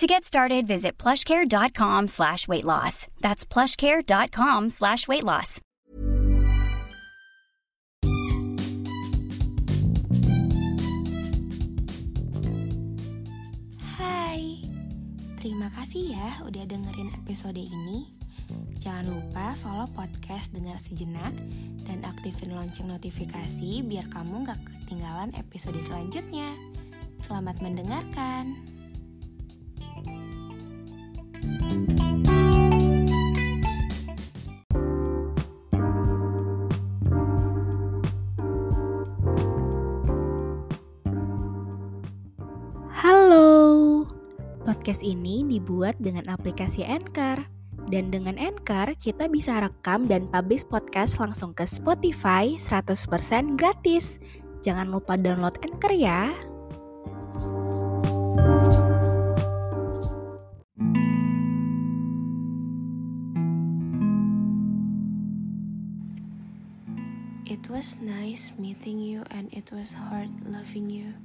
To get started, visit plushcare.com slash weight loss. That's plushcare.com slash weight loss. Hai, terima kasih ya udah dengerin episode ini. Jangan lupa follow podcast Dengar Sejenak dan aktifin lonceng notifikasi biar kamu gak ketinggalan episode selanjutnya. Selamat mendengarkan. Podcast ini dibuat dengan aplikasi Anchor. Dan dengan Anchor, kita bisa rekam dan publish podcast langsung ke Spotify 100% gratis. Jangan lupa download Anchor ya. It was nice meeting you and it was hard loving you.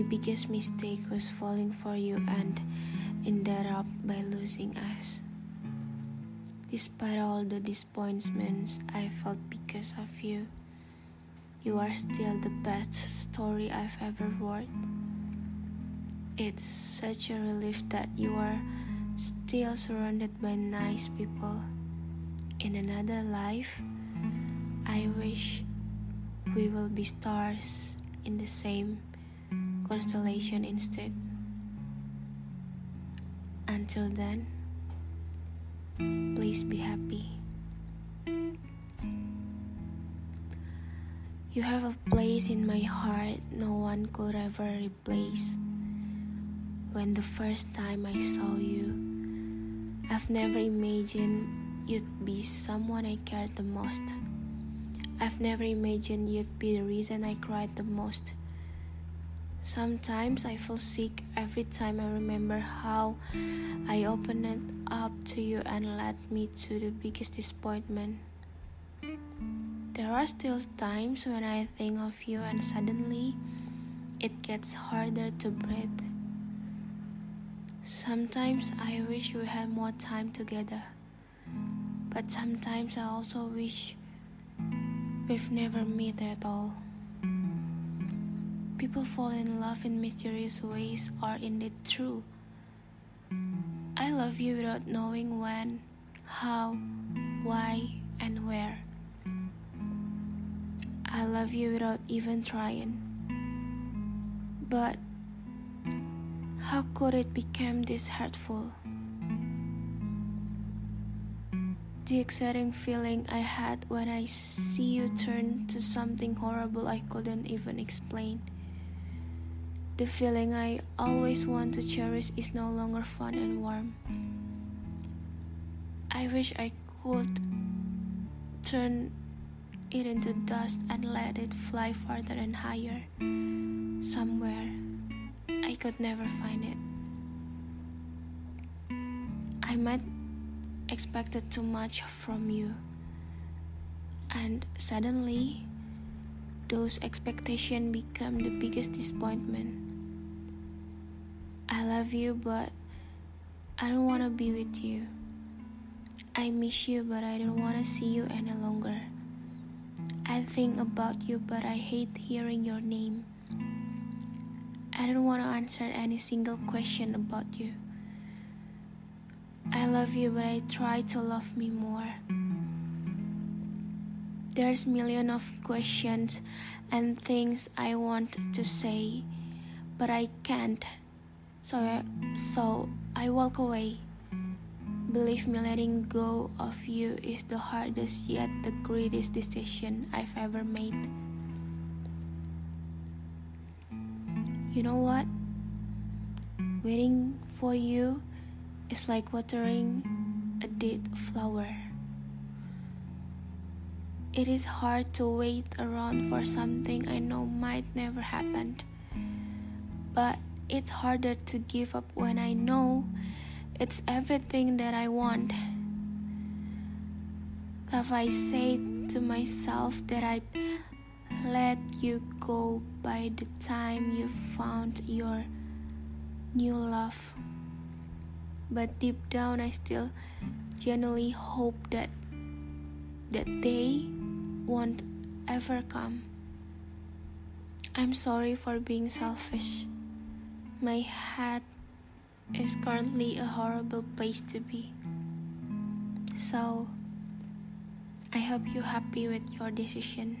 My biggest mistake was falling for you and ended up by losing us. Despite all the disappointments I felt because of you, you are still the best story I've ever wrote. It's such a relief that you are still surrounded by nice people. In another life, I wish we will be stars in the same constellation instead. Until then, please be happy. You have a place in my heart no one could ever replace. When the first time I saw you, I've never imagined you'd be someone I cared the most. I've never imagined you'd be the reason I cried the most. Sometimes I feel sick every time I remember how I opened it up to you and led me to the biggest disappointment. There are still times when I think of you and suddenly it gets harder to breathe. Sometimes I wish we had more time together. But sometimes I also wish we've never met at all. People fall in love in mysterious ways are indeed true. I love you without knowing when, how, why, and where. I love you without even trying. But how could it become this hurtful? The exciting feeling I had when I see you turn to something horrible I couldn't even explain. The feeling I always want to cherish is no longer fun and warm. I wish I could turn it into dust and let it fly farther and higher. Somewhere I could never find it. I might expected too much from you. And suddenly, those expectations become the biggest disappointment. I love you, but I don't want to be with you. I miss you, but I don't want to see you any longer. I think about you, but I hate hearing your name. I don't want to answer any single question about you. I love you, but I try to love me more. There's million of questions and things I want to say, but I can't. So so I walk away. Believe me, letting go of you is the hardest yet the greatest decision I've ever made. You know what? Waiting for you is like watering a dead flower. It is hard to wait around for something I know might never happen. But it's harder to give up when I know it's everything that I want. Have I said to myself that I'd let you go by the time you found your new love? But deep down, I still genuinely hope that that day won't ever come. I'm sorry for being selfish. My head is currently a horrible place to be. So, I hope you're happy with your decision.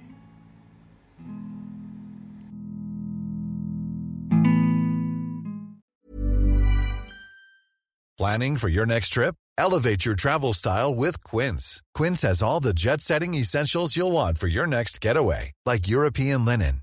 Planning for your next trip? Elevate your travel style with Quince. Quince has all the jet setting essentials you'll want for your next getaway, like European linen,